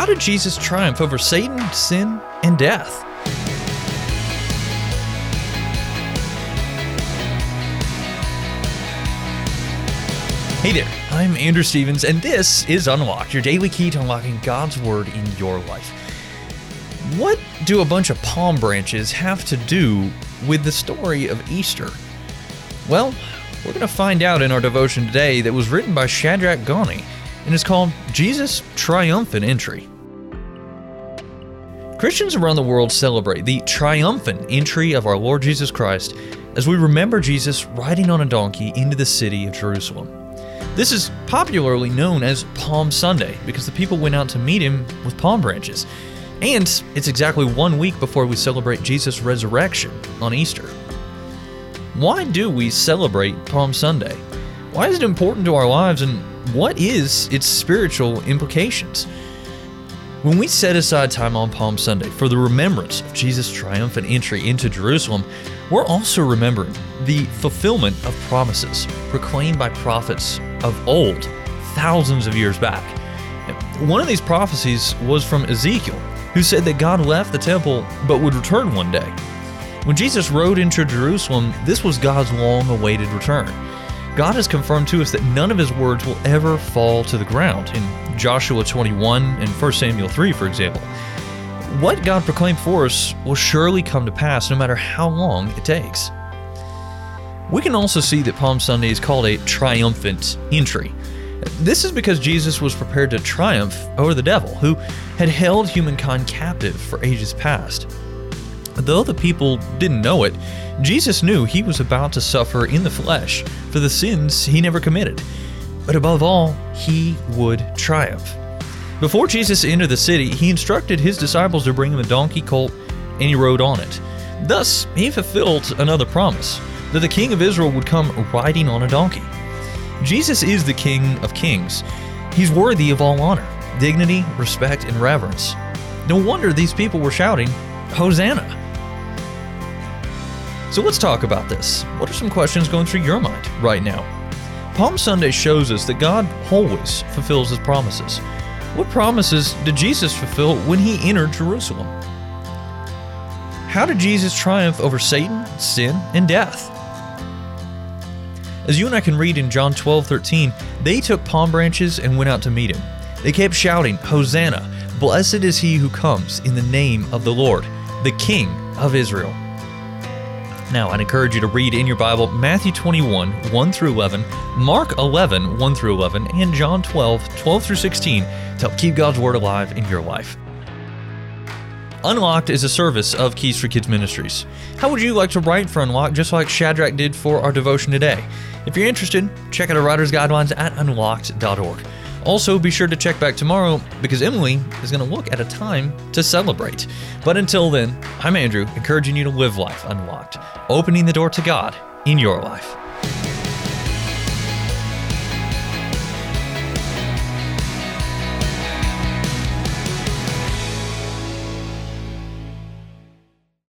How did Jesus triumph over Satan, sin, and death? Hey there, I'm Andrew Stevens, and this is Unlocked, your daily key to unlocking God's Word in your life. What do a bunch of palm branches have to do with the story of Easter? Well, we're going to find out in our devotion today that was written by Shadrach Gani and is called Jesus' Triumphant Entry. Christians around the world celebrate the triumphant entry of our Lord Jesus Christ as we remember Jesus riding on a donkey into the city of Jerusalem. This is popularly known as Palm Sunday because the people went out to meet him with palm branches. And it's exactly one week before we celebrate Jesus' resurrection on Easter. Why do we celebrate Palm Sunday? Why is it important to our lives and what is its spiritual implications? When we set aside time on Palm Sunday for the remembrance of Jesus' triumphant entry into Jerusalem, we're also remembering the fulfillment of promises proclaimed by prophets of old, thousands of years back. One of these prophecies was from Ezekiel, who said that God left the temple but would return one day. When Jesus rode into Jerusalem, this was God's long awaited return. God has confirmed to us that none of his words will ever fall to the ground in Joshua 21 and 1 Samuel 3, for example. What God proclaimed for us will surely come to pass no matter how long it takes. We can also see that Palm Sunday is called a triumphant entry. This is because Jesus was prepared to triumph over the devil, who had held humankind captive for ages past. Though the people didn't know it, Jesus knew he was about to suffer in the flesh for the sins he never committed. But above all, he would triumph. Before Jesus entered the city, he instructed his disciples to bring him a donkey colt, and he rode on it. Thus, he fulfilled another promise that the king of Israel would come riding on a donkey. Jesus is the King of Kings. He's worthy of all honor, dignity, respect, and reverence. No wonder these people were shouting, Hosanna! So let's talk about this. What are some questions going through your mind right now? Palm Sunday shows us that God always fulfills his promises. What promises did Jesus fulfill when he entered Jerusalem? How did Jesus triumph over Satan, sin, and death? As you and I can read in John 12 13, they took palm branches and went out to meet him. They kept shouting, Hosanna! Blessed is he who comes in the name of the Lord, the King of Israel. Now, I'd encourage you to read in your Bible Matthew 21, 1 through 11, Mark 11, 1 through 11, and John 12, 12 through 16 to help keep God's Word alive in your life. Unlocked is a service of Keys for Kids Ministries. How would you like to write for Unlocked just like Shadrach did for our devotion today? If you're interested, check out our writer's guidelines at unlocked.org. Also, be sure to check back tomorrow because Emily is going to look at a time to celebrate. But until then, I'm Andrew, encouraging you to live life unlocked, opening the door to God in your life.